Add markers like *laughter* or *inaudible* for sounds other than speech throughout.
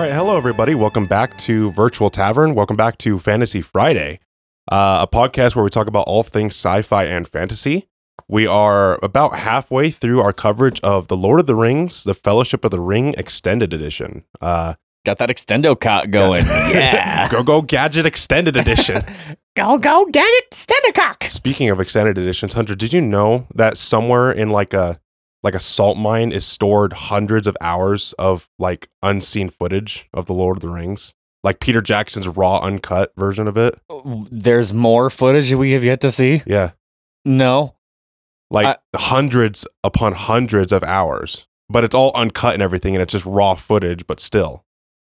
All right, hello everybody. Welcome back to Virtual Tavern. Welcome back to Fantasy Friday, uh, a podcast where we talk about all things sci-fi and fantasy. We are about halfway through our coverage of The Lord of the Rings: The Fellowship of the Ring Extended Edition. Uh, Got that extendo cot going. *laughs* yeah. go go gadget extended edition. *laughs* go, go, gadget extendo cock. Speaking of extended editions, Hunter, did you know that somewhere in like a like a salt mine is stored hundreds of hours of like unseen footage of the Lord of the Rings? Like Peter Jackson's raw uncut version of it. Oh, there's more footage we have yet to see. Yeah. No. Like hundreds upon hundreds of hours. But it's all uncut and everything and it's just raw footage, but still.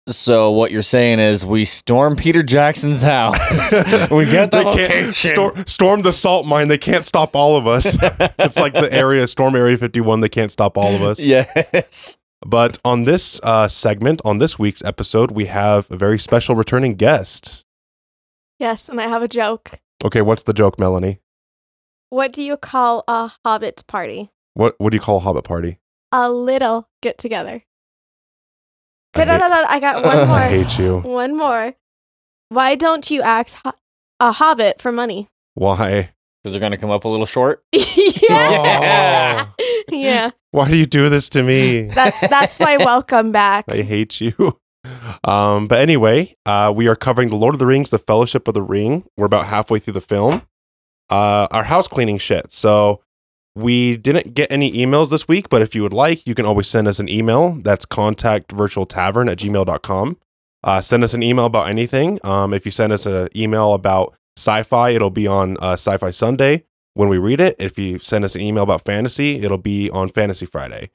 So what you're saying is we storm Peter Jackson's house. *laughs* we get the They can't location. stor- storm the salt mine. They can't stop all of us. *laughs* it's like the area, Storm Area 51. They can't stop all of us. yes. But on this uh, segment, on this week's episode, we have a very special returning guest. Yes, and I have a joke. Okay, what's the joke, Melanie? What do you call a hobbit's party? What what do you call a hobbit party? A little get together. I hate- no, no, I got one *laughs* more. I hate you. One more. Why don't you ask ho- a hobbit for money? Why? Because they're gonna come up a little short. *laughs* yeah. *laughs* yeah. Why do you do this to me? That's that's my welcome back. I hate you. Um, but anyway, uh, we are covering The Lord of the Rings, The Fellowship of the Ring. We're about halfway through the film. Uh, our house cleaning shit. So we didn't get any emails this week, but if you would like, you can always send us an email. That's contact virtualtavern at gmail.com. Uh, send us an email about anything. Um, if you send us an email about sci-fi, it'll be on uh, Sci-Fi Sunday when we read it. If you send us an email about fantasy, it'll be on Fantasy Friday.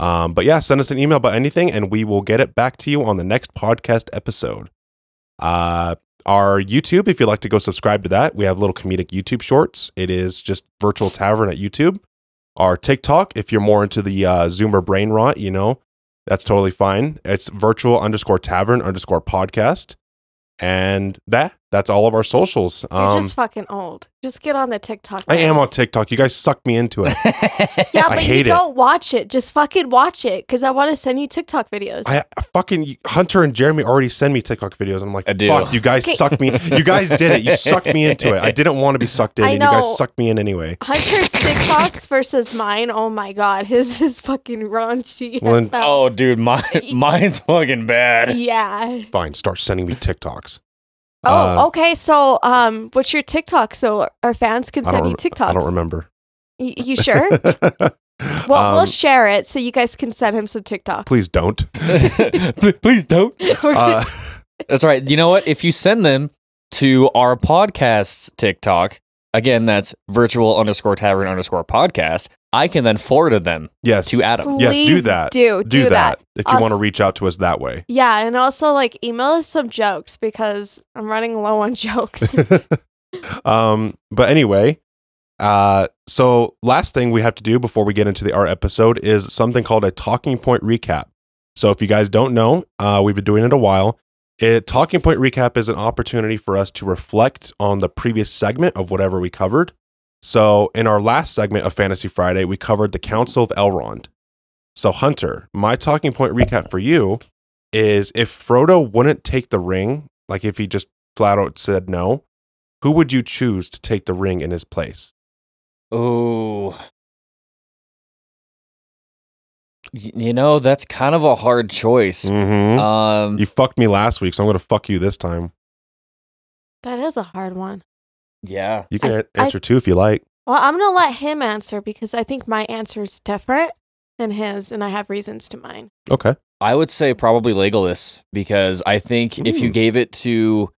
Um, but yeah, send us an email about anything and we will get it back to you on the next podcast episode. Uh, our YouTube, if you'd like to go subscribe to that, we have little comedic YouTube shorts. It is just Virtual Tavern at YouTube. Our TikTok, if you're more into the uh, Zoomer brain rot, you know, that's totally fine. It's virtual underscore tavern underscore podcast. And that, that's all of our socials. You're Um, just fucking old. Just get on the TikTok. I am on TikTok. You guys sucked me into it. *laughs* Yeah, I but hate you it. don't watch it. Just fucking watch it because I want to send you TikTok videos. I I fucking Hunter and Jeremy already send me TikTok videos. And I'm like, fuck, you guys Okay. sucked me. You guys did it. You sucked me into it. I *laughs* didn't want to be sucked in, I and you guys sucked me in anyway. Hunter's *laughs* TikToks versus mine. Oh my god, his is fucking raunchy. Well, as then- hell. oh, dude, mine, mine's fucking bad. yeah. Fine, start sending me TikToks. Oh, Uh, okay. So, um, what's your TikTok so our fans can I don't, send you rem- TikToks? I don't remember. Y- you sure? *laughs* well, we'll Um, share it so you guys can send him some TikToks. please don't. *laughs* *laughs* Please don't. Uh, That's right. You know what? If you send them to our podcast's TikTok, again, that's virtual underscore tavern underscore podcast, I can then forward them yes, to Adam. yes, do Please that. Do do, that, if you Us- want to reach out to us that way. Yeah, and also like email us some jokes because I'm running low on *laughs* jokes. *laughs* *laughs* um, but anyway, uh, so last thing we have to do before we get into the art episode is something called a talking point recap. So if you guys don't know, uh, we've been doing it a while. It, talking point recap is an opportunity for us to reflect on the previous segment of whatever we covered. So in our last segment of Fantasy Friday, we covered the Council of Elrond. So Hunter, my talking point recap for you is if Frodo wouldn't take the ring, like if he just flat out said no, who would you choose to take the ring in his place? Oh. You know, that's kind of a hard choice. Mm-hmm. Um, you fucked me last week, so I'm gonna fuck you this time. that is a hard one. yeah. You can I- a- answer too if you like. Well, I'm gonna let him answer because I think my answer is different than his, and I have reasons to mine. Okay. I would say probably Legolas because I think if you gave it to,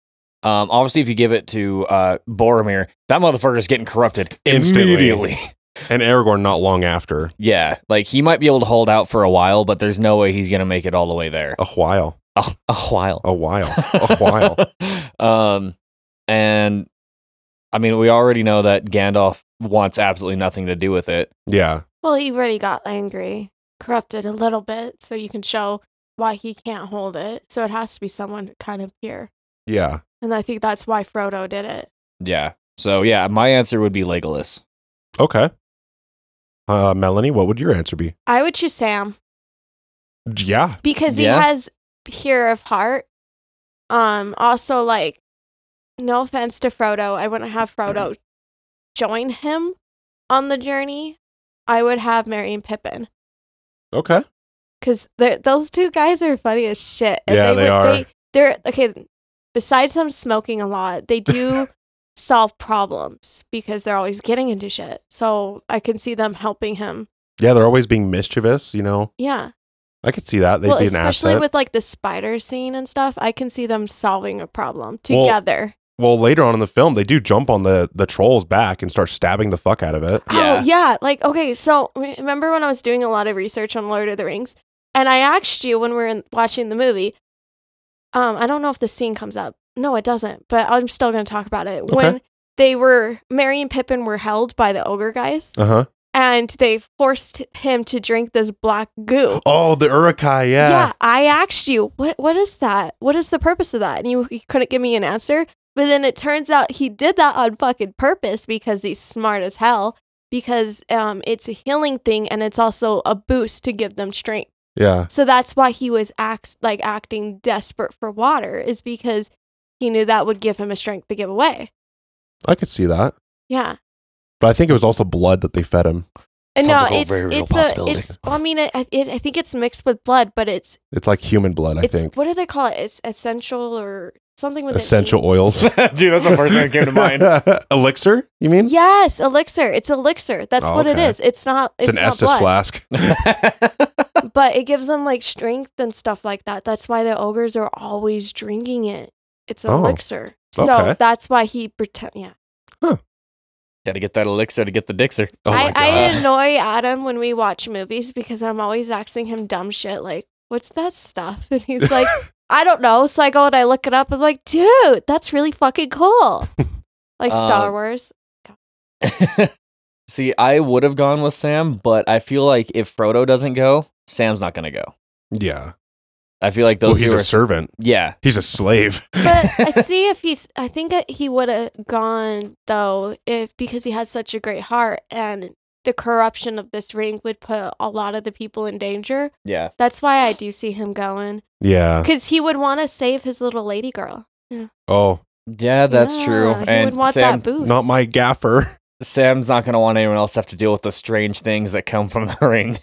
um, obviously if you give it to uh, Boromir, that motherfucker is getting corrupted Instantly. immediately. *laughs* And Aragorn not long after. yeah, like he might be able to hold out for a while, but there's no way he's gonna make it all the way there. A while. A, a while. A while. A while. *laughs* um, and I mean, we already know that Gandalf wants absolutely nothing to do with it. Yeah. Well, he already got angry, corrupted a little bit, so you can show why he can't hold it. So it has to be someone kind of here. Yeah. and I think that's why Frodo did it. Yeah. So yeah, my answer would be Legolas. Okay. Uh, Melanie, what would your answer be? I would choose Sam Yeah. because Yeah? he has pure of heart. Um, also like, no offense to Frodo, I wouldn't have Frodo join him on the journey. I would have Merry and Pippin Okay. because those two guys are funny as shit. Yeah, they would- are. They, they're okay. Besides them smoking a lot, they do *laughs* solve problems because they're always getting into shit. So I can see them helping him. Yeah, they're always being mischievous. You know, Yeah. I could see that. They'd well, be an especially asset. with like the spider scene and stuff, I can see them solving a problem together. well, later on in the film, they do jump on the the troll's back and start stabbing the fuck out of it. Yeah. Oh, yeah. Like, okay, so remember when I was doing a lot of research on Lord of the Rings and I asked you when we were in, watching the movie, um, I don't know if the scene comes up. No, it doesn't, but I'm still going to talk about it. When they were, Merry and Pippin were held by the ogre guys Uh huh. and they forced him to drink this black goo. Oh, the Uruk-hai. Yeah. Yeah. I asked you, what what is that? What is the purpose of that? And you, you couldn't give me an answer. But then it turns out he did that on fucking purpose because he's smart as hell. Because um, it's a healing thing and it's also a boost to give them strength. Yeah. So that's why he was act like acting desperate for water is because he knew that would give him a strength to give away. I could see that. Yeah. But I think it was also blood that they fed him. And Sounds no, like it's very it's a possibility. it's. I mean, it, it, I think it's mixed with blood, but it's It's like human blood, I think. what do they call it? It's essential or something with an. Essential oils. *laughs* Dude, that's the first thing that came to mind. *laughs* Elixir, you mean? Yes, elixir. It's elixir. That's Oh, what it okay. is. It's not. It's, It's, an not Estus blood, flask. *laughs* but it gives them like strength and stuff like that. That's why the ogres are always drinking it. It's an Oh, elixir. okay. So that's why he pretend. Yeah, Got to get that elixir to get the Dixer. Oh my I, god. I annoy Adam when we watch movies because I'm always asking him dumb shit like, "What's that stuff?" *laughs* And he's like, *laughs* "I don't know." So I go and I look it up. I'm like, "Dude, that's really fucking cool." *laughs* Like Star Uh, Wars. See, I would have gone with Sam, but I feel like if Frodo doesn't go, Sam's not going to go. yeah. I feel like Well, those he's two a servant. Yeah. He's a slave. *laughs* But I see if he's. I think he would have gone though, if because he has such a great heart and the corruption of this ring would put a lot of the people in danger. Yeah. That's why I do see him going yeah. because he would want to save his little lady girl. Yeah. Oh, Yeah, that's true. Yeah, He And would want Sam, that boost. not my gaffer. Sam's not going to want anyone else to have to deal with the strange things that come from the ring.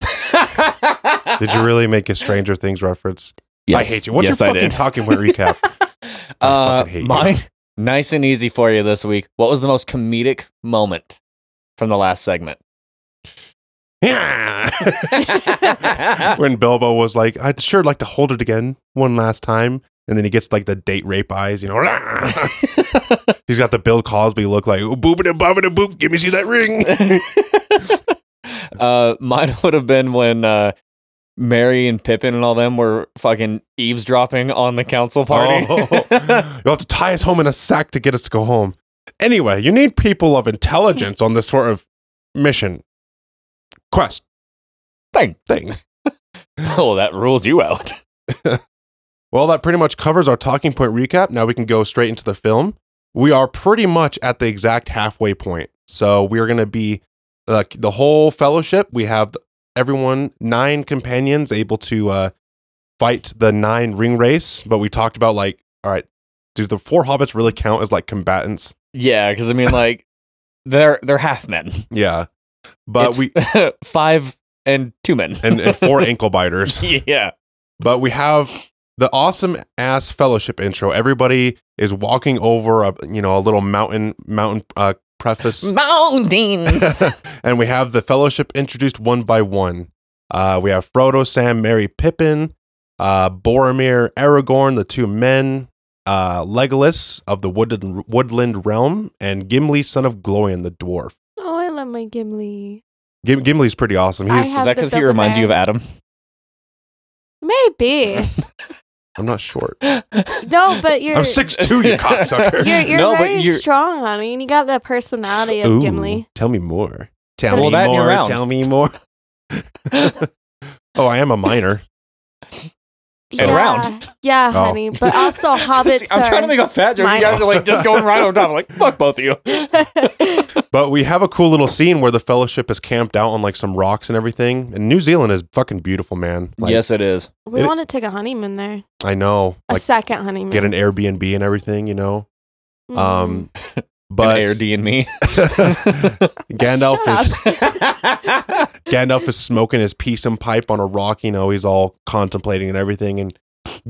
*laughs* Did you really make a Stranger Things reference? Yes. I hate you. What's yes, your I fucking did. talking point recap? *laughs* I Uh, fucking hate you. mine, nice and easy for you this week. What was the most comedic moment from the last segment? Yeah. *laughs* when Bilbo was like, I'd sure like to hold it again one last time. And then he gets like the date rape eyes, you know. *laughs* He's got the Bill Cosby look like, boobity bobbity boop, give me see that ring. uh, mine would have been when uh, Merry and Pippin and all them were fucking eavesdropping on the council party. Oh, *laughs* *laughs* you'll have to tie us home in a sack to get us to go home. Anyway, you need people of intelligence on this sort of mission quest Thing. thing. *laughs* oh, that rules you out. Well, that pretty much covers our talking point recap. Now we can go straight into the film. We are pretty much at the exact halfway point. So we're going to be uh, the whole fellowship. We have everyone, nine companions, able to uh, fight the nine Ringwraiths. But we talked about, like, all right, do the four hobbits really count as like combatants? Yeah, because I mean, like, they're they're half men. Yeah. But It's we, *laughs* five and two men and, and four *laughs* ankle biters. yeah, But we have the awesome ass fellowship intro. Everybody is walking over a you know a little mountain mountain uh, preface, mountains. *laughs* and we have the fellowship introduced one by one. Uh, we have Frodo, Sam, Merry, Pippin, uh, Boromir, Aragorn, the two men, uh, Legolas of the woodland woodland realm, and Gimli, son of Gloin, the dwarf. Oh, I love my Gimli. Gim- Gimli's pretty awesome. He's Is that because he Build a reminds you of Adam? Maybe. *laughs* I'm not short. *gasps* no, but you're I'm six two, you *laughs* cocksucker. You're, you're No, but very you're- strong, honey, and you got that personality of Ooh, Gimli. Tell me more. Tell Well, me that and you're more. Tell me more. *laughs* *laughs* oh, I am a minor. And yeah, round. Yeah, Oh. honey. But also *laughs* hobbits See, I'm are trying to make a fat joke. You guys are like just going right on top. I'm like, fuck both of you. *laughs* *laughs* But we have a cool little scene where the fellowship is camped out on like some rocks and everything. And New Zealand is fucking beautiful, man. Like, yes, it is. We want to take a honeymoon there. I know. A second honeymoon. get an Airbnb and everything, you know. Mhm. Um But but Air D and me. *laughs* Gandalf is *laughs* *laughs* Gandalf is smoking his piece and pipe on a rock, you know, he's all contemplating and everything. And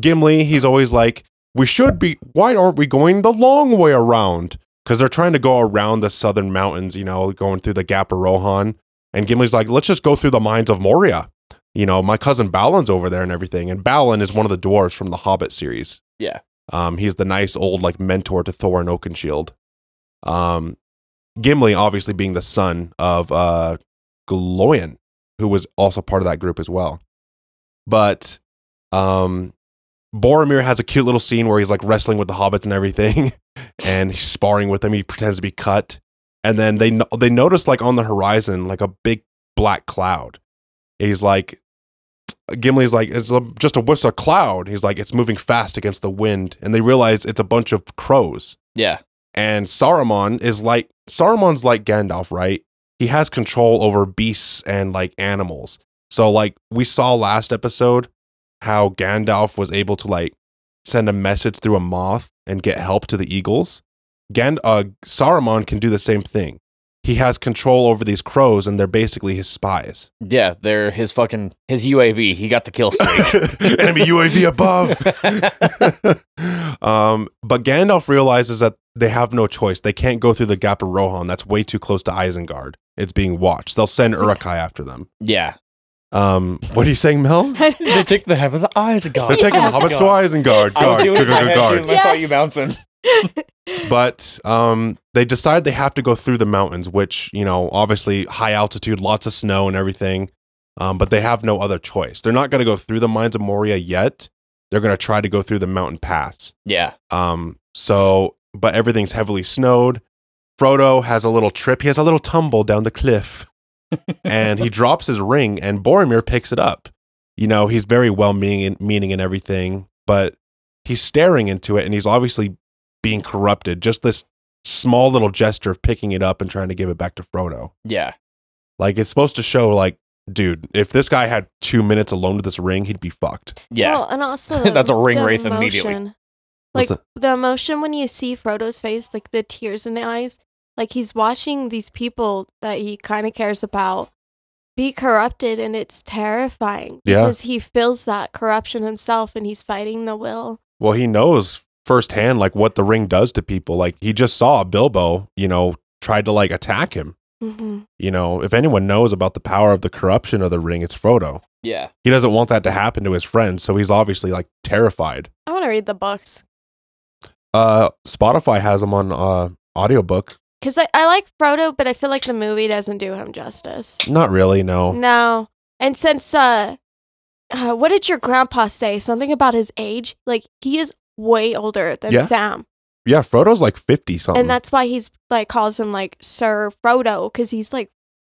Gimli, he's always like, We should be why aren't we going the long way around? Because they're trying to go around the southern mountains, you know, going through the Gap of Rohan. And Gimli's like, let's just go through the mines of Moria. You know, my cousin Balin's over there and everything. And Balin is one of the dwarves from the Hobbit series. Yeah. Um, he's the nice old like mentor to Thorin Oakenshield. Um, Gimli obviously being the son of uh Gloin, who was also part of that group as well. But um Boromir has a cute little scene where he's like wrestling with the hobbits and everything, *laughs* and he's sparring with them. He pretends to be cut, and then they no- they notice like on the horizon like a big black cloud. He's like, Gimli's like, it's a, just a what's a cloud. He's like, it's moving fast against the wind, and they realize it's a bunch of crows. yeah. And Saruman is like Saruman's like Gandalf, right? He has control over beasts and like animals. So like we saw last episode how Gandalf was able to like send a message through a moth and get help to the eagles. Gand- uh, Saruman can do the same thing. He has control over these crows and they're basically his spies. Yeah, they're his fucking his UAV. He got the kill *laughs* streak. Enemy UAV above. *laughs* *laughs* um, but Gandalf realizes that they have no choice. They can't go through the Gap of Rohan. That's way too close to Isengard. It's being watched. They'll send Uruk-hai after them. yeah. Um, what are you saying, Mel? *laughs* They take the heavens eyes God. They're taking the hobbits to Isengard. I was Guard, doing it in my guard, head guard. too, and I saw you Yes. bouncing. *laughs* But um, they decide they have to go through the mountains, which you know, obviously high altitude, lots of snow and everything. Um, but they have no other choice. They're not going to go through the mines of Moria yet. They're going to try to go through the mountain pass. Yeah. Um, so, but everything's heavily snowed. Frodo has a little trip. He has a little tumble down the cliff *laughs* and he drops his ring and Boromir picks it up. You know, he's very well meaning, meaning and everything, but he's staring into it and he's obviously being corrupted. Just this small little gesture of picking it up and trying to give it back to Frodo. Yeah. Like it's supposed to show like, dude, if this guy had two minutes alone with this ring, he'd be fucked. Yeah. Well, and also *laughs* That's a ring the wraith immediately. Like the emotion when you see Frodo's face, like the tears in the eyes, like he's watching these people that he kind of cares about be corrupted, and it's terrifying Yeah. because he feels that corruption himself, and he's fighting the will. Well, he knows firsthand like what the ring does to people. Like he just saw Bilbo, you know, tried to like attack him. Hmm You know, if anyone knows about the power of the corruption of the ring, it's Frodo. Yeah. He doesn't want that to happen to his friends, so he's obviously like terrified. I want to read the books Uh Spotify has them on uh audiobook. because I, I like Frodo, but I feel like the movie doesn't do him justice. Not really, no. No. And since uh, uh what did your grandpa say? Something about his age? Like he is way older than Yeah. Sam. Yeah, Frodo's like 50 something. And that's why he's like calls him like Sir Frodo cuz he's like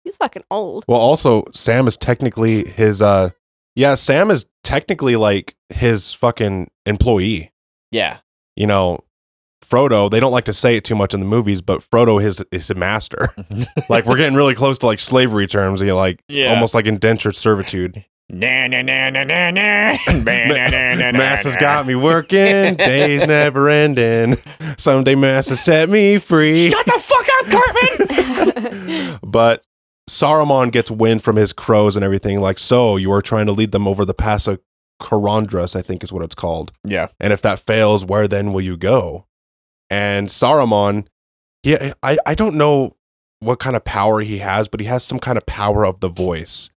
he's fucking old. well, also Sam is technically his uh yeah, Sam is technically like his fucking employee. Yeah. You know, Frodo, they don't like to say it too much in the movies, but Frodo is is a master. *laughs* like we're getting really close to like slavery terms, you know, like Yeah. almost like indentured servitude. Na, na, na, na, na, na. *coughs* *coughs* Ba, na, na, na, na, Master's na. got me working, *laughs* days never ending. Someday Master set me free. Shut the fuck up, Cartman! *laughs* *laughs* but Saruman gets wind from his crows and everything. Like, so you are trying to lead them over the pass of Caradhras, I think is what it's called. yeah. And if that fails, where then will you go? And Saruman, he, I, I don't know what kind of power he has, but he has some kind of power of the voice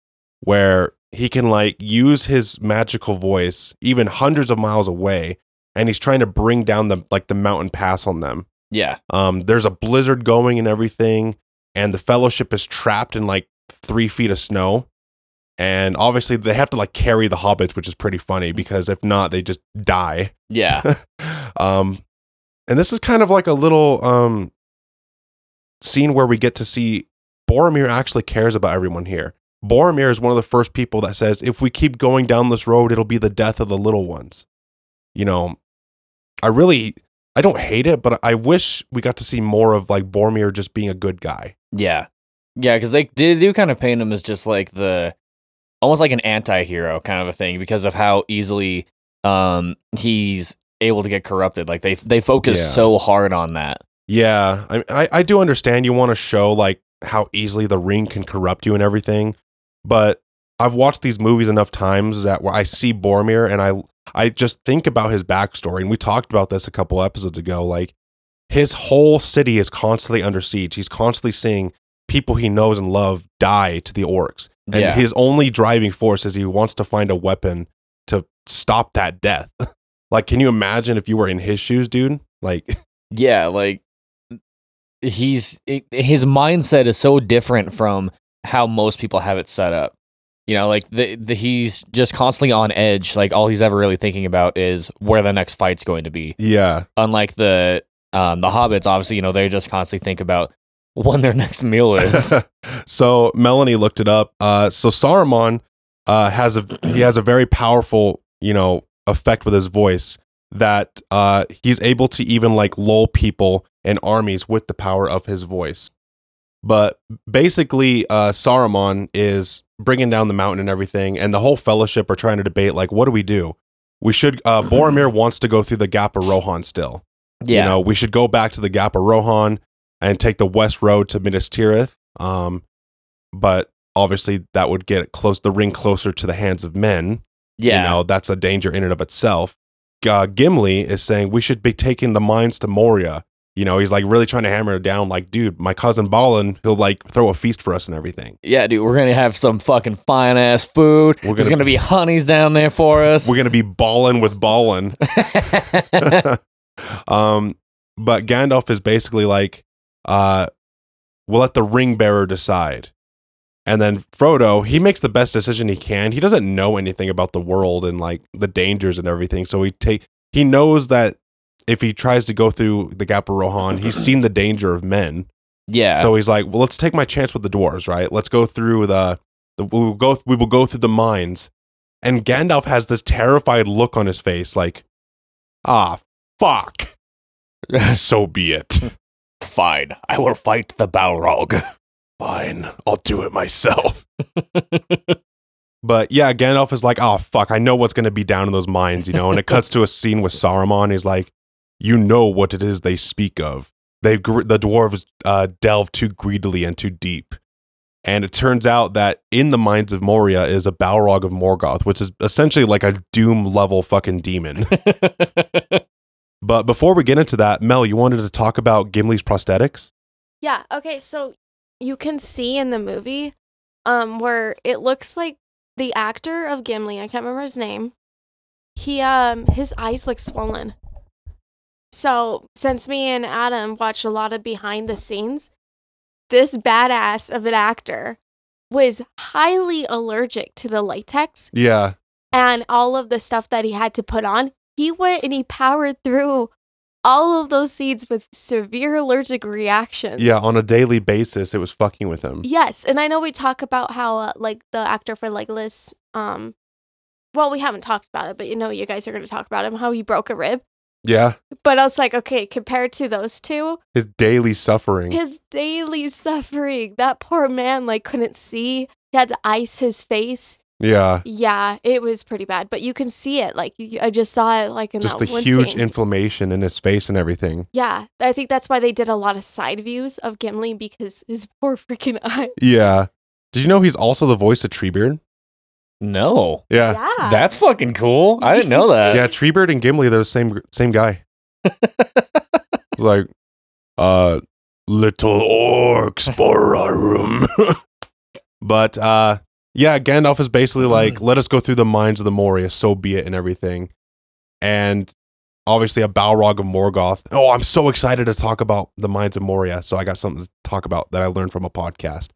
where he can like use his magical voice even hundreds of miles away and he's trying to bring down the like the mountain pass on them. Yeah. Um, there's a blizzard going and everything, and the fellowship is trapped in like three feet of snow. And obviously they have to like carry the hobbits, which is pretty funny because if not, they just die. Yeah. *laughs* um, and this is kind of like a little um scene where we get to see Boromir actually cares about everyone here. Boromir is one of the first people that says, if we keep going down this road, it'll be the death of the little ones. You know, I really, I don't hate it, but I wish we got to see more of like Boromir just being a good guy. Yeah. Yeah, because they, they do kind of paint him as just like the almost like an anti-hero kind of a thing because of how easily um he's able to get corrupted. Like they they focus Yeah. so hard on that. Yeah, I, I I do understand you want to show like how easily the ring can corrupt you and everything, but I've watched these movies enough times that where I see Boromir and I I just think about his backstory, and we talked about this a couple episodes ago. Like his whole city is constantly under siege. He's constantly seeing people he knows and love die to the orcs, and Yeah. his only driving force is he wants to find a weapon to stop that death. *laughs* like, can you imagine if you were in his shoes, dude? Like, *laughs* Yeah, like he's his mindset is so different from how most people have it set up. You know, like the, the he's just constantly on edge. Like all he's ever really thinking about is where the next fight's going to be. yeah. Unlike the um the hobbits, obviously, you know, they just constantly think about when their *laughs* next meal is. *laughs* so Melanie looked it up. Uh, so Saruman uh, has a *clears throat* he has a very powerful you know effect with his voice that uh, he's able to even like lull people and armies with the power of his voice. But basically, uh, Saruman is bringing down the mountain and everything, and the whole fellowship are trying to debate like, what do we do? We should. Uh, Boromir wants to go through the Gap of Rohan still. yeah. You know, we should go back to the Gap of Rohan and take the west road to Minas Tirith. Um, but obviously that would get close the ring closer to the hands of men. yeah. You know, that's a danger in and of itself. Uh, Gimli is saying we should be taking the mines to Moria. You know, he's like really trying to hammer it down. Like, dude, my cousin Balin, he'll like throw a feast for us and everything. Yeah, dude, we're gonna have some fucking fine ass food. We're There's gonna- gonna be honeys down there for us. We're gonna be ballin' with ballin'. *laughs* *laughs* um, but Gandalf is basically like, uh, we'll let the ring bearer decide. And then Frodo, he makes the best decision he can. He doesn't know anything about the world and like the dangers and everything. So he take he knows that if he tries to go through the Gap of Rohan, he's seen the danger of men. yeah. So he's like, well, let's take my chance with the dwarves, right? Let's go through the, the we will go we will go through the mines. And Gandalf has this terrified look on his face, like, ah, fuck. *laughs* so be it. fine. I will fight the Balrog. Fine, I'll do it myself. *laughs* But yeah, Gandalf is like, oh fuck, I know what's gonna be down in those mines, you know. And it cuts to a scene with Saruman. He's like, you know what it is they speak of. They the dwarves uh, delve too greedily and too deep. And it turns out that in the minds of Moria is a Balrog of Morgoth, which is essentially like a Doom level fucking demon. *laughs* but before we get into that, Mel, you wanted to talk about Gimli's prosthetics? Yeah. Okay. So you can see in the movie, um, where it looks like the actor of Gimli. I can't remember his name. He um his eyes look swollen. So since me and Adam watched a lot of behind the scenes, this badass of an actor was highly allergic to the latex Yeah. and all of the stuff that he had to put on. He went and he powered through all of those scenes with severe allergic reactions. Yeah, on a daily basis, it was fucking with him. Yes, and I know we talk about how uh, like the actor for Legolas, um, well, we haven't talked about it, but you know, you guys are going to talk about him how he broke a rib. Yeah. But I was like, okay, compared to those two, His daily suffering. his daily suffering, that poor man like couldn't see. He had to ice his face. yeah. Yeah, it was pretty bad, but you can see it. Like you, I just saw it like in Just the huge scene. inflammation in his face and everything. yeah, I think that's why they did a lot of side views of Gimli because his *laughs* poor freaking eye. Yeah. Did you know he's also the voice of Treebeard? No. Yeah. Yeah, That's fucking cool. I didn't know that. Yeah, Treebeard and Gimli, they're the same same guy. *laughs* It's like, uh, little orcs for our room. *laughs* but uh, yeah, Gandalf is basically like, let us go through the mines of the Moria, so be it, and everything. And obviously, a Balrog of Morgoth. Oh, I'm so excited to talk about the mines of Moria. So I got something to talk about that I learned from a podcast.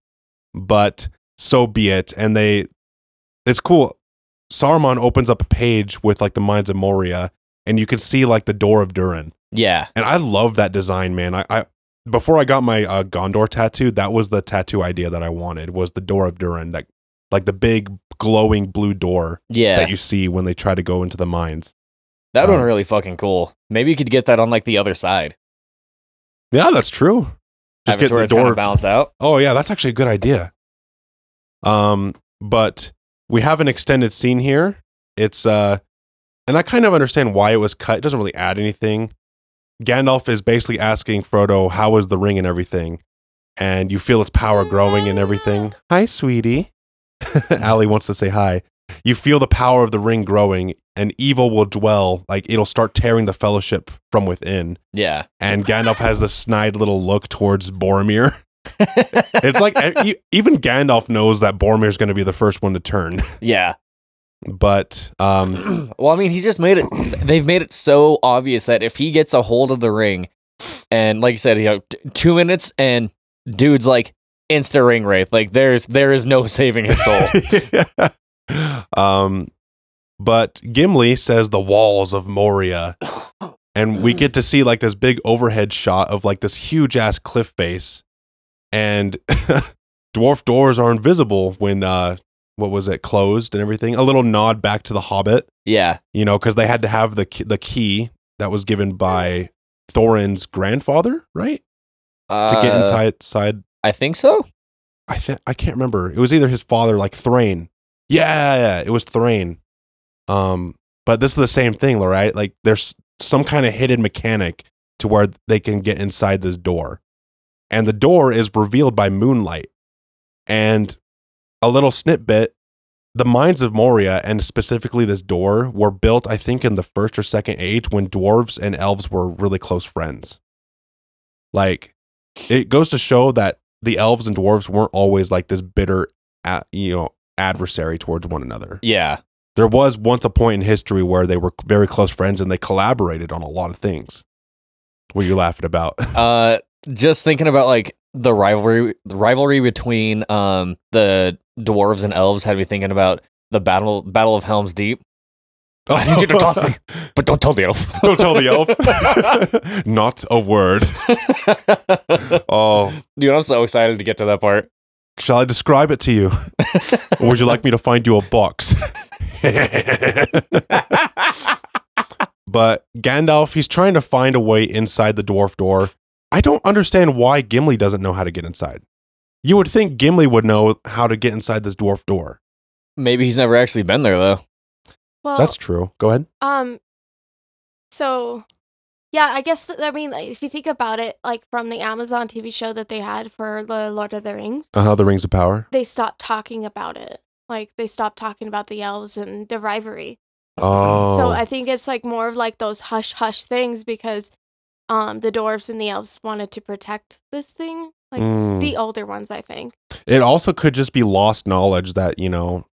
But so be it. And they, it's cool. Saruman opens up a page with like the mines of Moria, and you can see like the door of Durin. Yeah. And I love that design, man. I, I before I got my uh, Gondor tattoo, that was the tattoo idea that I wanted was the door of Durin, that like the big glowing blue door Yeah. that you see when they try to go into the mines. That Um, be really fucking cool. Maybe you could get that on like the other side. Yeah, that's true. Just get the door balanced out. Oh yeah, that's actually a good idea. Um, but we have an extended scene here. It's uh, and I kind of understand why it was cut. It doesn't really add anything. Gandalf is basically asking Frodo how is the ring and everything, and you feel its power growing and everything. *laughs* Hi, sweetie. *laughs* Allie wants to say hi. You feel the power of the ring growing, and evil will dwell. Like it'll start tearing the Fellowship from within. Yeah. And Gandalf has this snide little look towards Boromir. *laughs* It's like even Gandalf knows that Boromir's going to be the first one to turn. *laughs* yeah. But um, *clears throat* well, I mean, he's just made it. They've made it so obvious that if he gets a hold of the ring, and like you said, you know, t- two minutes and dude's like insta ring wraith. Like there's there is no *laughs* saving his soul. *laughs* um, but Gimli says the walls of Moria, and we get to see like this big overhead shot of like this huge ass cliff face, and *laughs* dwarf doors are invisible when uh, what was it closed and everything. A little nod back to the Hobbit. yeah. you know, because they had to have the key, the key that was given by Thorin's grandfather, right, to get Uh, inside. Side, I think so. I think I can't remember. It was either his father, like Thrain. Yeah, yeah, it was Thrain. Um, but this is the same thing, right? Like there's some kind of hidden mechanic to where they can get inside this door, and the door is revealed by moonlight. And a little snippet the mines of Moria and specifically this door were built, I think, in the first or second age when dwarves and elves were really close friends. Like, it goes to show that the elves and dwarves weren't always like this bitter, you know, adversary towards one another. Yeah. There was once a point in history where they were very close friends and they collaborated on a lot of things. What are you laughing about? *laughs* Uh, just thinking about like the rivalry, the rivalry between um the dwarves and elves had me thinking about the battle Battle of Helm's Deep. I need you to toss me. *laughs* But don't tell the elf. Don't tell the elf. *laughs* *laughs* Not a word. Oh, Dude, I'm so excited to get to that part. Shall I describe it to you? or would you like me to find you a box? but Gandalf, he's trying to find a way inside the dwarf door. I don't understand why Gimli doesn't know how to get inside. You would think Gimli would know how to get inside this dwarf door. Maybe he's never actually been there though. Well, That's true. Go ahead. Um, so yeah, I guess that, I mean, like, if you think about it, like from the Amazon TV show that they had for the Lord of the Rings, Uh huh. The Rings of Power. they stopped talking about it. Like they stopped talking about the elves and the rivalry. Oh. So I think it's like more of like those hush hush things because um the dwarves and the elves wanted to protect this thing. Like Mm. the older ones, I think. it also could just be lost knowledge that you know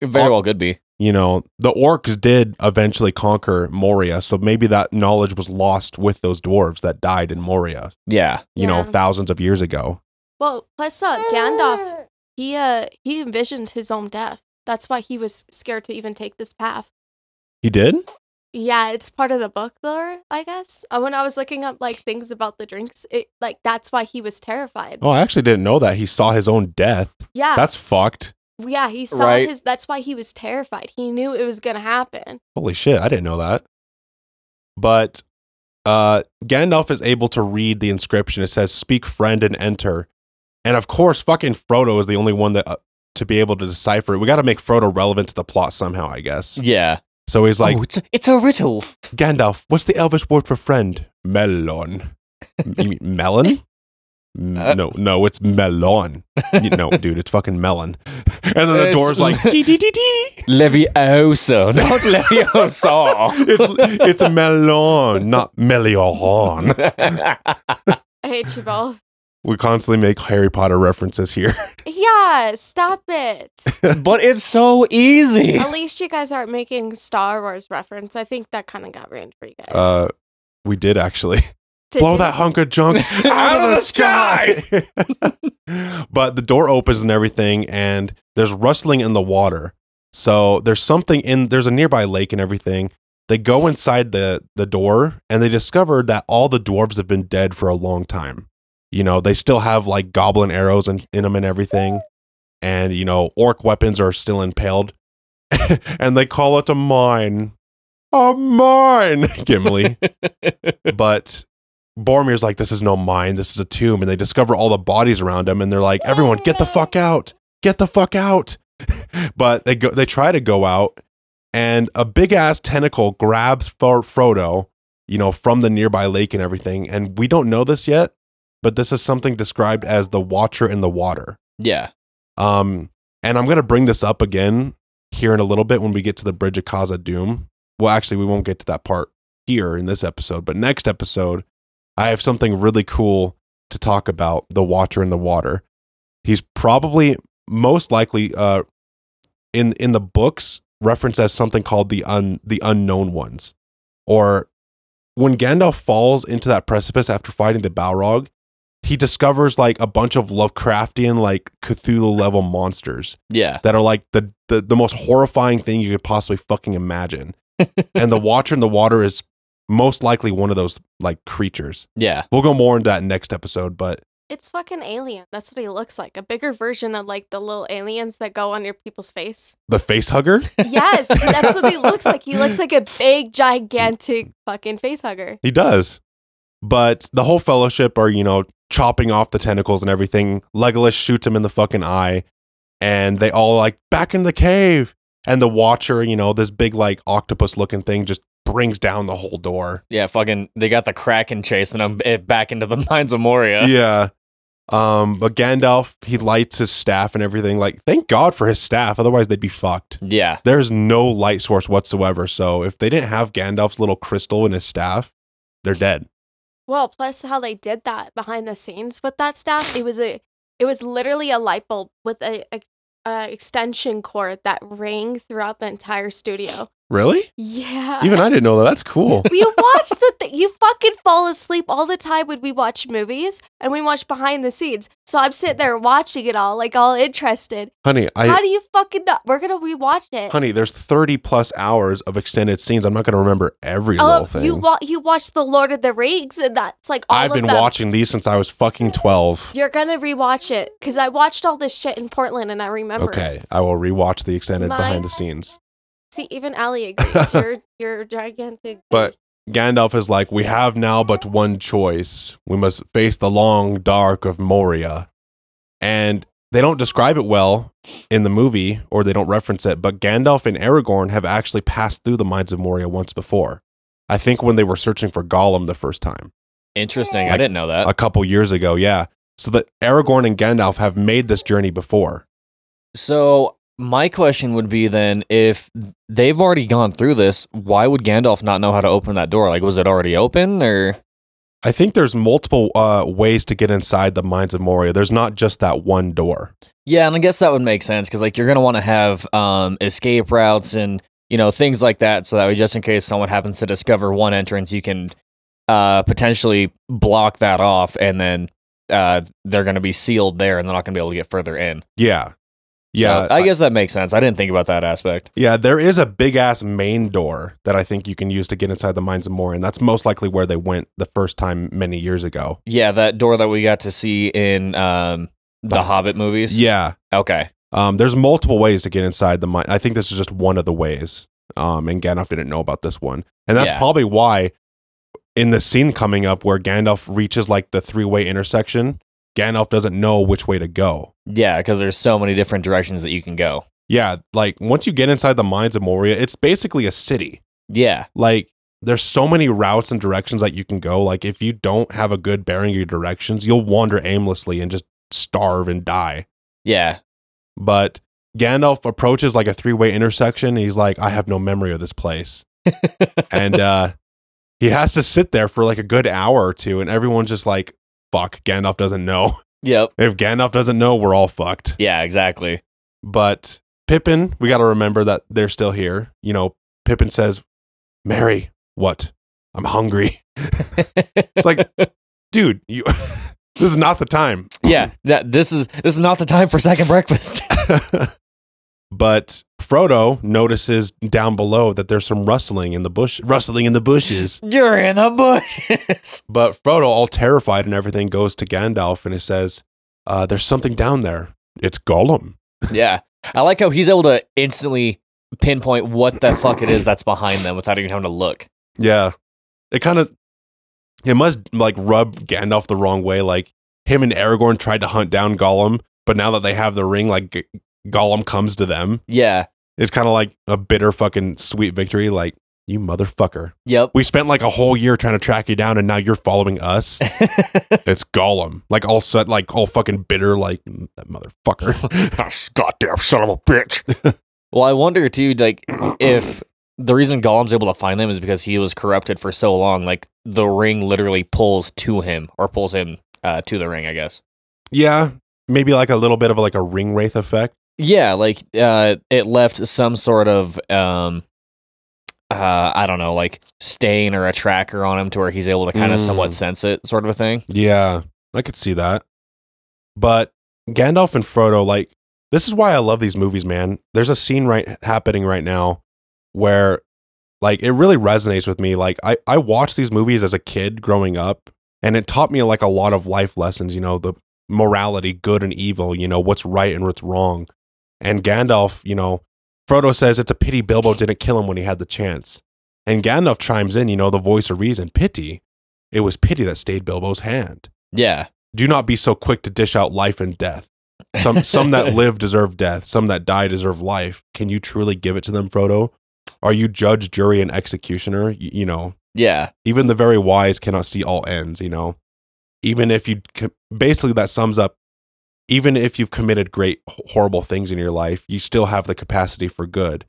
It very well could be. you know, the orcs did eventually conquer Moria, so maybe that knowledge was lost with those dwarves that died in Moria, Yeah. you know, thousands of years ago. Well, plus uh, Gandalf, *gasps* he uh he envisioned his own death. That's why he was scared to even take this path. He did? Yeah, it's part of the book lore, I guess. Uh, when I was looking up like things about the drinks, it like that's why he was terrified. Oh, I actually didn't know that. He saw his own death. Yeah, That's fucked. yeah, he saw Right. his. That's why he was terrified. He knew it was gonna happen. Holy shit, I didn't know that. But uh Gandalf is able to read the inscription. It says speak friend and enter. And of course, fucking Frodo is the only one that uh, to be able to decipher it. We got to make Frodo relevant to the plot somehow, I guess. Yeah. So he's like, oh, it's a, it's a riddle. Gandalf, what's the Elvish word for friend? Melon. *laughs* You mean melon? Uh, no, no, it's melon. You- no, *laughs* dude, it's fucking melon. And then the door's like, *laughs* dee dee dee dee. Levioso, not Leviosa. It's it's a melon, not melion. I hate you both. We constantly make Harry Potter references here. *laughs* Yeah, stop it. *laughs* but it's so easy. At least you guys aren't making Star Wars reference. I think that kind of got ruined for you guys. Uh, we did actually *laughs* Did blow you? that hunk of junk out, of the sky. but the door opens and everything, and there's rustling in the water. So there's something in there's a nearby lake and everything. They go inside the the door and they discover that all the dwarves have been dead for a long time. You know, they still have like goblin arrows in, in them and everything. And, you know, orc weapons are still impaled. *laughs* and they call it a mine. I'm mine, *laughs* Gimli. *laughs* but Boromir's like, this is no mine. This is a tomb. And they discover all the bodies around him, and they're like, everyone, get the fuck out. Get the fuck out. but they go, they try to go out, and a big ass tentacle grabs Fro- Frodo, you know, from the nearby lake and everything. And we don't know this yet, but this is something described as the Watcher in the water. Yeah. Um, and I'm gonna bring this up again here in a little bit when we get to the Bridge of Khazad-dum. Well, actually, we won't get to that part here in this episode, but next episode, I have something really cool to talk about the Watcher in the Water. He's probably most likely uh in in the books referenced as something called the un the unknown ones. Or when Gandalf falls into that precipice after fighting the Balrog, he discovers like a bunch of Lovecraftian like Cthulhu level monsters Yeah. that are like the, the the most horrifying thing you could possibly fucking imagine. *laughs* and the Watcher in the Water is most likely one of those like creatures. Yeah. We'll go more into that next episode, but It's fucking alien. That's what he looks like. A bigger version of like the little aliens that go on your people's face. the face hugger? *laughs* Yes, that's what he looks like. He looks like a big, gigantic fucking face hugger. He does. But the whole fellowship are, you know, chopping off the tentacles and everything. Legolas shoots him in the fucking eye. And they all like back in the cave. And the watcher, you know, this big like octopus looking thing just brings down the whole door. Yeah. Fucking, they got the Kraken chasing them eh, back into the *laughs* mines of Moria. Yeah. Um, but Gandalf, he lights his staff and everything. Like, thank God for his staff, otherwise they'd be fucked. Yeah. There's no light source whatsoever. So if they didn't have Gandalf's little crystal in his staff, they're dead. Well, plus how they did that behind the scenes with that stuff, it was a, it was literally a light bulb with a, a, a extension cord that rang throughout the entire studio. Really? Yeah. Even I didn't know that. That's cool. we *laughs* watch the th- you fucking fall asleep all the time when we watch movies and we watch behind the scenes. So I'm sitting there watching it all, like all interested. honey, I How do you fucking know? We're gonna rewatch it. honey, there's 30 plus hours of extended scenes. I'm not going to remember every oh, little Oh, thing. you wa- you watch the Lord of the Rings, and that's like all I've been them. watching these since I was fucking 12. You're gonna rewatch it because I watched all this shit in Portland, and I remember. it. Okay, I will rewatch the extended My- behind the scenes. See, even Ali agrees. *laughs* you're you're gigantic. But Gandalf is like, we have now but one choice. We must face the long dark of Moria. And they don't describe it well in the movie, or they don't reference it, but Gandalf and Aragorn have actually passed through the mines of Moria once before. I think when they were searching for Gollum the first time, Interesting. I didn't know that. a couple years ago, yeah. So that Aragorn and Gandalf have made this journey before. So my question would be then if they've already gone through this, why would Gandalf not know how to open that door? Like was it already open or I think there's multiple uh, ways to get inside the mines of Moria. There's not just that one door. Yeah, and I guess that would make sense cuz like you're going to want to have um escape routes and you know things like that so that way just in case someone happens to discover one entrance you can uh potentially block that off and then uh they're going to be sealed there and they're not going to be able to get further in. Yeah. So, Yeah. I guess that makes sense. I didn't think about that aspect. Yeah, there is a big ass main door that I think you can use to get inside the mines of Moria, and that's most likely where they went the first time many years ago. Yeah, that door that we got to see in um the Hobbit movies. Yeah, Okay. um, there's multiple ways to get inside the mine. I think this is just one of the ways. Um, and Gandalf didn't know about this one, and that's Yeah. probably why in the scene coming up where Gandalf reaches like the three way intersection, Gandalf doesn't know which way to go. Yeah, because there's so many different directions that you can go. Yeah, like once you get inside the mines of Moria, it's basically a city. Yeah. like there's so many routes and directions that you can go like if you don't have a good bearing of your directions you'll wander aimlessly and just starve and die Yeah. but gandalf approaches like a three-way intersection he's like i have no memory of this place *laughs* and uh he has to sit there for like a good hour or two and everyone's just like fuck gandalf doesn't know *laughs* Yep. if gandalf doesn't know we're all fucked Yeah, exactly. but pippin we got to remember that they're still here you know pippin says merry what i'm hungry *laughs* it's like- *laughs* dude, you this is not the time. yeah, that this is this is not the time for second breakfast. But Frodo notices down below that there's some rustling in the bush, rustling in the bushes. *laughs* You're in the bushes. *laughs* But Frodo, all terrified and everything, goes to Gandalf and he says, uh, "There's something down there. It's Gollum." *laughs* yeah. I like how he's able to instantly pinpoint what the fuck it is that's behind them without even having to look. Yeah. It kind of it must like rub Gandalf the wrong way. Like him and Aragorn tried to hunt down Gollum, but now that they have the ring, like G- Gollum comes to them. Yeah. It's kind of like a bitter fucking sweet victory. Like you motherfucker, Yep. we spent like a whole year trying to track you down, and now you're following us. *laughs* it's Gollum, like all set, like all fucking bitter, like "Mm, that motherfucker. *laughs* Goddamn son of a bitch. *laughs* well, I wonder too, like if the reason Gollum's able to find them is because he was corrupted for so long. Like the ring literally pulls to him or pulls him uh, to the ring. I guess. yeah, maybe like a little bit of like a ring wraith effect. Yeah, like uh, it left some sort of um, uh, I don't know, like stain or a tracker on him to where he's able to kind of Mm. somewhat sense it, sort of a thing. Yeah, I could see that. But Gandalf and Frodo, like, this is why I love these movies, man. There's a scene right happening right now where, like, it really resonates with me. Like, I I watched these movies as a kid growing up, and it taught me like a lot of life lessons. You know, the morality, good and evil. You know, what's right and what's wrong. And Gandalf, you know, Frodo says it's a pity Bilbo didn't kill him when he had the chance. And Gandalf chimes in, you know, the voice of reason. Pity. It was pity that stayed Bilbo's hand Yeah, do not be so quick to dish out life and death. Some some that *laughs* live deserve death. Some that die deserve life. Can you truly give it to them, Frodo? Are you judge, jury, and executioner? Y- You, know, yeah, even the very wise cannot see all ends. You know, even if you basically that sums up. Even if you've committed great horrible things in your life, you still have the capacity for good.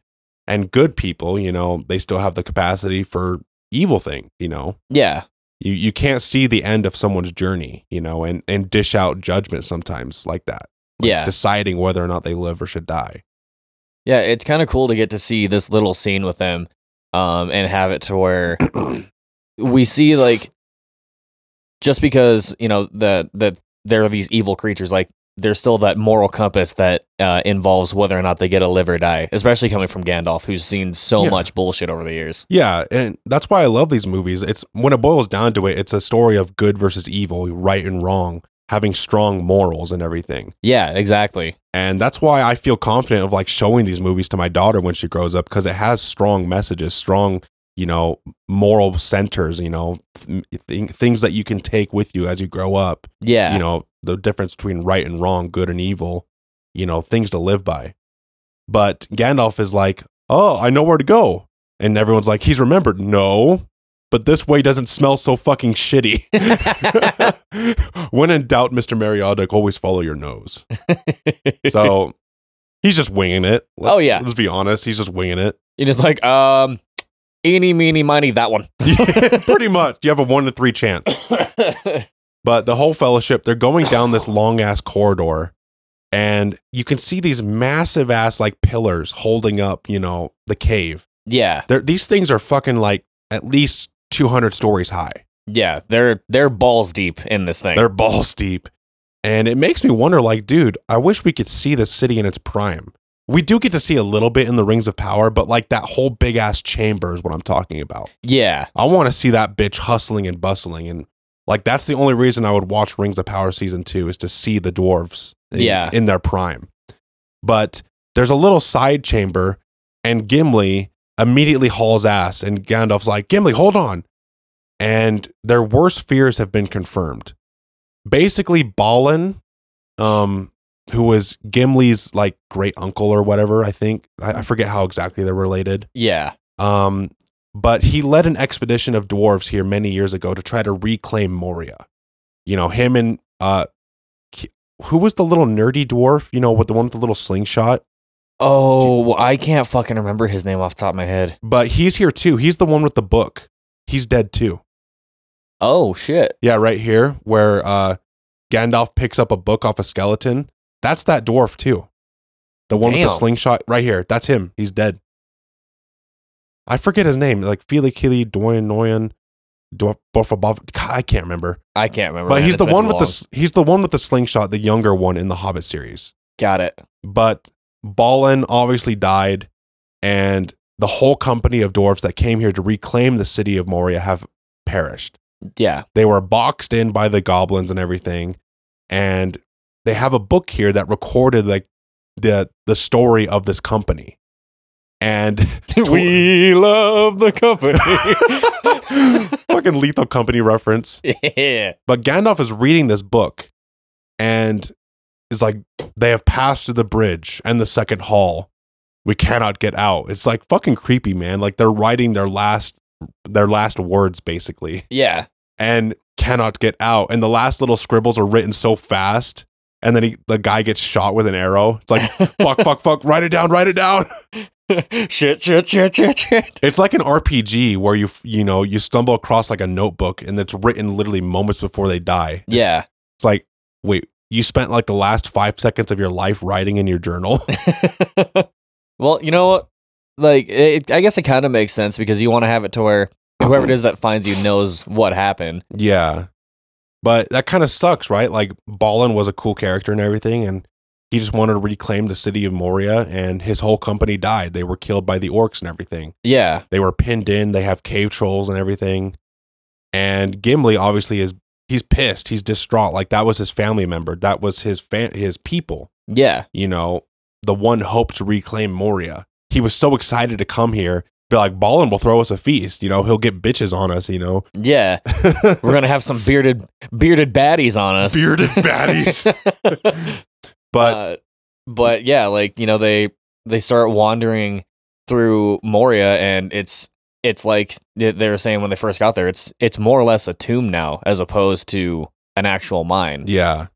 And good people, you know, they still have the capacity for evil things. You know, yeah, you you can't see the end of someone's journey, you know, and and dish out judgment sometimes like that. Like yeah. deciding whether or not they live or should die. Yeah, it's kind of cool to get to see this little scene with them um, and have it to where *clears throat* we see like just because you know that that there are these evil creatures like there's still that moral compass that uh, involves whether or not they get a live or die especially coming from gandalf who's seen so Yeah. much bullshit over the years Yeah, and that's why I love these movies. It's when it boils down to it, it's a story of good versus evil, right and wrong, having strong morals and everything. yeah exactly And that's why I feel confident of like showing these movies to my daughter when she grows up because it has strong messages, strong, you know, moral centers, you know, th- th- things that you can take with you as you grow up. yeah you know the difference between right and wrong good and evil you know things to live by. But gandalf is like oh i know where to go. And everyone's like he's remembered. No but this way doesn't smell so fucking shitty. *laughs* *laughs* When in doubt mr Meriadoc, always follow your nose. *laughs* So he's just winging it. Let- Oh, yeah. let's be honest he's just winging it. You're just like um eeny meeny miny that one. Pretty much. You have a one to three chance But the whole fellowship, they're going down this long ass corridor, and you can see these massive ass like pillars holding up, you know, the cave. yeah They're, these things are fucking like at least 200 stories high. yeah they're they're balls deep in this thing They're balls deep. And it makes me wonder like, dude, I wish we could see the city in its prime. We do get to see a little bit in the Rings of Power, but like that whole big ass chamber is what I'm talking about. yeah I want to see that bitch hustling and bustling. And like, that's the only reason I would watch Rings of Power season two is to see the dwarves in, Yeah. in their prime. But there's a little side chamber, and Gimli immediately hauls ass. And Gandalf's like, Gimli, hold on. And their worst fears have been confirmed. Basically, Balin, um, who was Gimli's like great uncle or whatever, I think. I, I forget how exactly they're related. yeah Um, but he led an expedition of dwarves here many years ago to try to reclaim Moria. You know, him and uh, who was the little nerdy dwarf? You know, with the one with the little slingshot. Oh, I can't fucking remember his name off the top of my head. But he's here too. He's the one with the book. He's dead too. Oh shit. Yeah, right here where uh, Gandalf picks up a book off a skeleton. That's that dwarf too. The one with the slingshot right here. That's him. He's dead. I forget his name. Like Felikili Doyen Noyan Dwarf Borfabov. God, I can't remember. I can't remember. But man. he's the one with the long. s- he's the one with the slingshot, the younger one in the Hobbit series. Got it. But Balin obviously died, and the whole company of dwarves that came here to reclaim the city of Moria have perished. Yeah. They were boxed in by the goblins and everything, and they have a book here that recorded like the the story of this company. And *laughs* we love the company. *laughs* fucking lethal company reference. *laughs* yeah. But Gandalf is reading this book and is like, they have passed through the bridge and the second hall. We cannot get out. It's like fucking creepy, man. Like they're writing their last their last words basically Yeah. and cannot get out. And the last little scribbles are written so fast. And then he, the guy gets shot with an arrow. It's like, fuck, fuck, fuck, write it down, write it down. *laughs* shit, shit, shit, shit, shit. It's like an RPG where you, you know, you stumble across like a notebook and it's written literally moments before they die. Yeah. It's like, wait, you spent like the last five seconds of your life writing in your journal. *laughs* *laughs* well, you know what? Like, it, I guess it kind of makes sense because you want to have it to where whoever it is that finds you knows what happened. yeah. But that kind of sucks, right? Like, Balin was a cool character and everything. And he just wanted to reclaim the city of Moria and his whole company died. They were killed by the orcs and everything. Yeah. They were pinned in. They have cave trolls and everything. And Gimli obviously is he's pissed. He's distraught. Like that was his family member. That was his fan, his people. Yeah. You know, the one hope to reclaim Moria. He was so excited to come here. Be like, Balin will throw us a feast. You know, he'll get bitches on us. You know, Yeah. *laughs* We're gonna have some bearded bearded baddies on us. bearded baddies. *laughs* *laughs* But uh, but yeah, like you know they they start wandering through Moria, and it's it's like they were saying when they first got there, it's it's more or less a tomb now as opposed to an actual mine. yeah.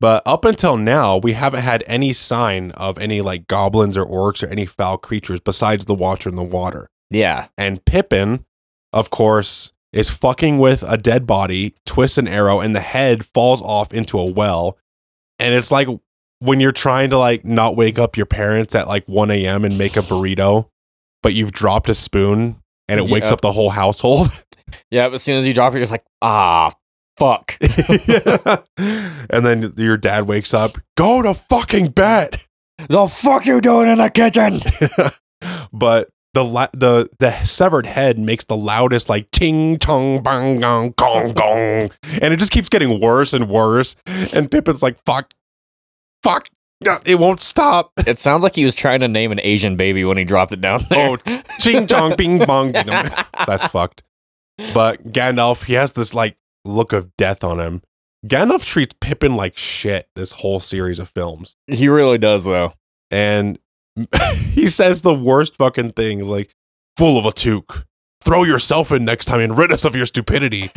But up until now, we haven't had any sign of any like goblins or orcs or any foul creatures besides the Watcher in the water. Yeah, And Pippin, of course, is fucking with a dead body, twists an arrow, and the head falls off into a well. And it's like when you're trying to like not wake up your parents at like 1 a.m. and make a burrito, but you've dropped a spoon and it wakes Yeah. up the whole household. *laughs* yeah. But as soon as you drop it, you're just like, ah, fuck. *laughs* *laughs* and then your dad wakes up, go to fucking bed. the fuck you doing in the kitchen? but the la- the the severed head makes the loudest like ting tong bang gong gong gong, and it just keeps getting worse and worse. And Pippin's like, "Fuck, fuck, it won't stop." *laughs* it sounds like he was trying to name an Asian baby when he dropped it down oh, there. Oh, ching chong *laughs* bing bong. You know, *laughs* that's fucked. But Gandalf, he has this like look of death on him. Gandalf treats Pippin like shit this whole series of films. he really does though. and he says the worst fucking thing like full of a Took throw yourself in next time and rid us of your stupidity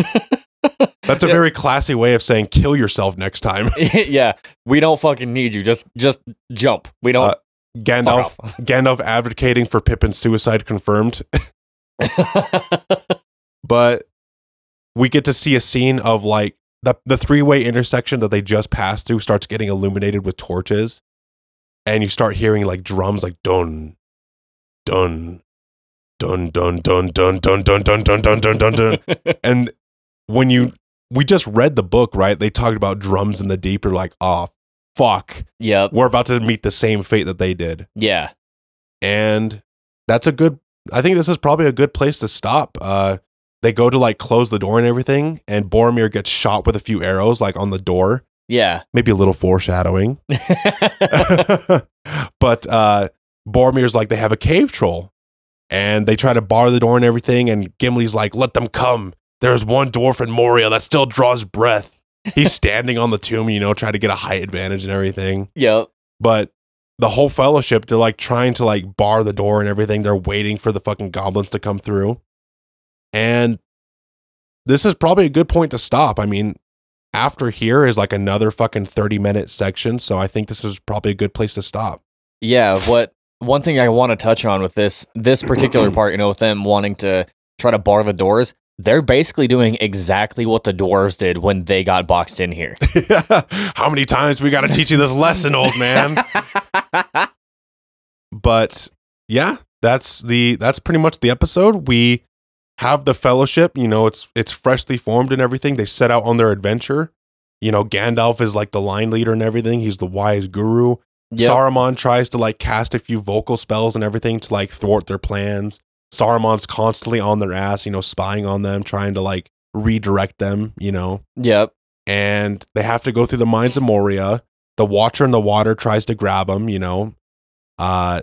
that's a very classy way of saying kill yourself next time yeah, we don't fucking need you. Just just jump. We don't. Uh, gandalf gandalf advocating for pippin's suicide confirmed but we get to see a scene of like the, the three-way intersection that they just passed through starts getting illuminated with torches and you start hearing like drums like dun dun dun dun dun dun dun dun dun dun dun dun dun dun and when you we just read the book right? They talked about drums in the deep. You're like oh fuck. Yep. we're about to meet the same fate that they did. Yeah. and that's a good i think this is probably a good place to stop. Uh they go to like close the door and everything and boromir gets shot with a few arrows like on the door. Yeah. maybe a little foreshadowing. *laughs* *laughs* But uh boromir's like they have a cave troll. And they try to bar the door and everything and gimli's like let them come there's one dwarf in moria that still draws breath. He's *laughs* standing on the tomb you know trying to get a height advantage and everything. Yep. but the whole fellowship they're like trying to like bar the door and everything. They're waiting for the fucking goblins to come through. And this is probably a good point to stop. I mean after here is like another fucking 30 minute section so i think this is probably a good place to stop. Yeah. What one thing I want to touch on with this this particular *clears throat* part, you know, with them wanting to try to bar the doors, they're basically doing exactly what the dwarves did when they got boxed in here. *laughs* how many times we got to teach you this lesson old man? *laughs* But yeah that's the that's pretty much the episode. We have the fellowship you know it's it's freshly formed and everything. They set out on their adventure. You know gandalf is like the line leader and everything. He's the wise guru. Yep. saruman tries to like cast a few vocal spells and everything to like thwart their plans saruman's constantly on their ass you know spying on them trying to like redirect them you know Yep. and they have to go through the mines of Moria. The Watcher in the water tries to grab them, you know. Uh,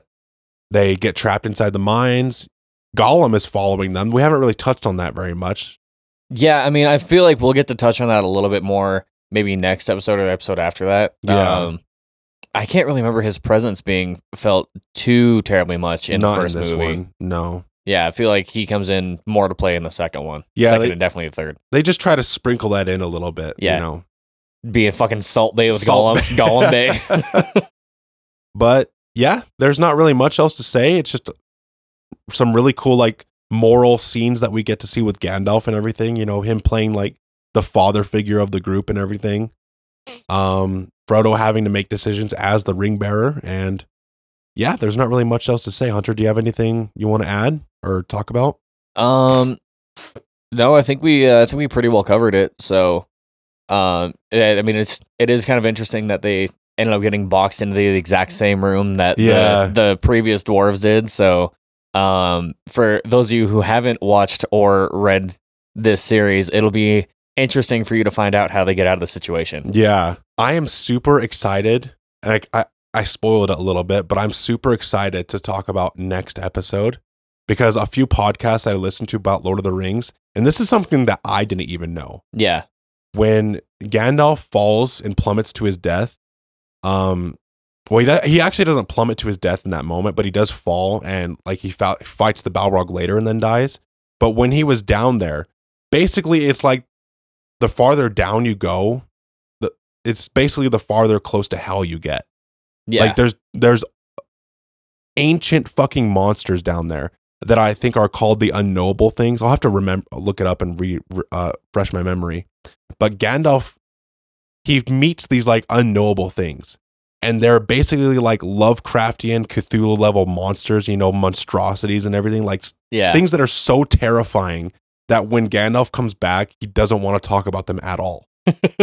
they get trapped inside the mines. Gollum is following them. We haven't really touched on that very much. Yeah, I mean, I feel like we'll get to touch on that a little bit more maybe next episode or episode after that. Yeah. Um, I can't really remember his presence being felt too terribly much in Not the first in this movie. one. No. Yeah, I feel like he comes in more to play in the second one. Yeah, second they- and definitely the third. They just try to sprinkle that in a little bit. Yeah. You know. Being fucking Salt Bae with Salt Gollum, Bae. Gollum *laughs* Bae. *laughs* But yeah, there's not really much else to say. It's just some really cool like moral scenes that we get to see with Gandalf and everything. You know, him playing like the father figure of the group and everything. Um, Frodo having to make decisions as the ring bearer, and yeah, there's not really much else to say. Hunter, do you have anything you want to add or talk about? Um, no, I think we, uh, I think we pretty well covered it. So, um, I I mean, it's it is kind of interesting that they ended up getting boxed into the exact same room that Yeah. the, the previous dwarves did. So, um, for those of you who haven't watched or read this series, it'll be interesting for you to find out how they get out of the situation. Yeah, I am super excited. And I, I, I spoiled it a little bit, but I'm super excited to talk about next episode because a few podcasts I listened to about Lord of the Rings, and this is something that I didn't even know. Yeah, When Gandalf falls and plummets to his death, um, well, he, he actually doesn't plummet to his death in that moment, but he does fall and like he fou- fights the Balrog later and then dies. But when he was down there, basically it's like the farther down you go, the it's basically the farther close to hell you get. Yeah, Like there's there's ancient fucking monsters down there that I think are called the unknowable things. I'll have to remember look it up and re, uh, refresh my memory. But Gandalf he meets these like unknowable things. And they're basically like Lovecraftian Cthulhu level monsters, you know, monstrosities and everything, like yeah, things that are so terrifying that when Gandalf comes back, he doesn't want to talk about them at all.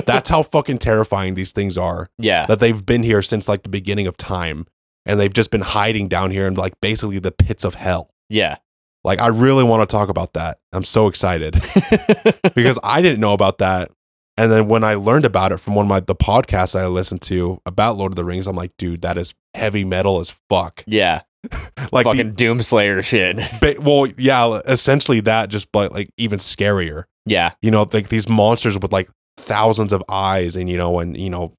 That's how fucking terrifying these things are yeah, that they've been here since like the beginning of time and they've just been hiding down here in like basically the pits of hell. yeah. Like I really want to talk about that. I'm so excited *laughs* because I didn't know about that. And then when I learned about it from one of my the podcasts I listened to about Lord of the Rings, I'm like, dude, that is heavy metal as fuck. *laughs* yeah, Like the, fucking Doomslayer shit. *laughs* ba- well, yeah, essentially that just but like even scarier. Yeah, You know, like these monsters with like thousands of eyes and you know and you know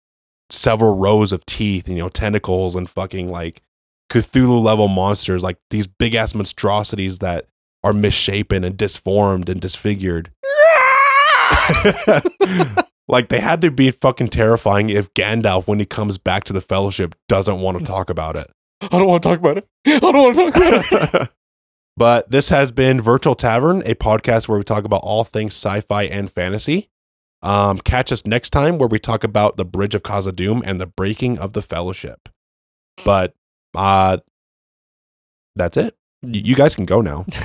several rows of teeth, and, you know, tentacles and fucking like Cthulhu level monsters, like these big ass monstrosities that are misshapen and disformed and disfigured. *laughs* like they had to be fucking terrifying if Gandalf, when he comes back to the Fellowship, doesn't want to talk about it. I don't want to talk about it. I don't want to talk about it. *laughs* but this has been Virtual Tavern, a podcast where we talk about all things sci-fi and fantasy. Um, catch us next time where we talk about the Bridge of Khazad-dûm and the breaking of the Fellowship. But uh, that's it. You guys can go now. *laughs*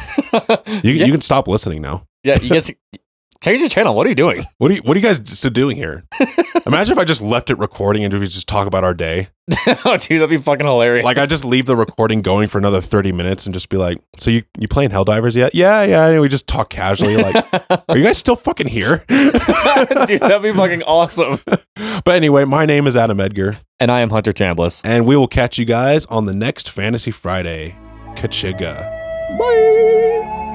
You, yeah, you can stop listening now. yeah, you guys *laughs* change the channel. What are you doing? *laughs* What are you, what are you guys still doing here? *laughs* Imagine if I just left it recording and we just talk about our day. oh, dude, that'd be fucking hilarious. Like I just leave the recording going for another 30 minutes and just be like, so you, you playing Helldivers yet? Yeah, yeah. And we just talk casually like, *laughs* are you guys still fucking here? dude, that'd be fucking awesome. but anyway, my name is Adam Edgar, And I am Hunter Chambliss. and we will catch you guys on the next Fantasy Friday. Kachiga. Bye.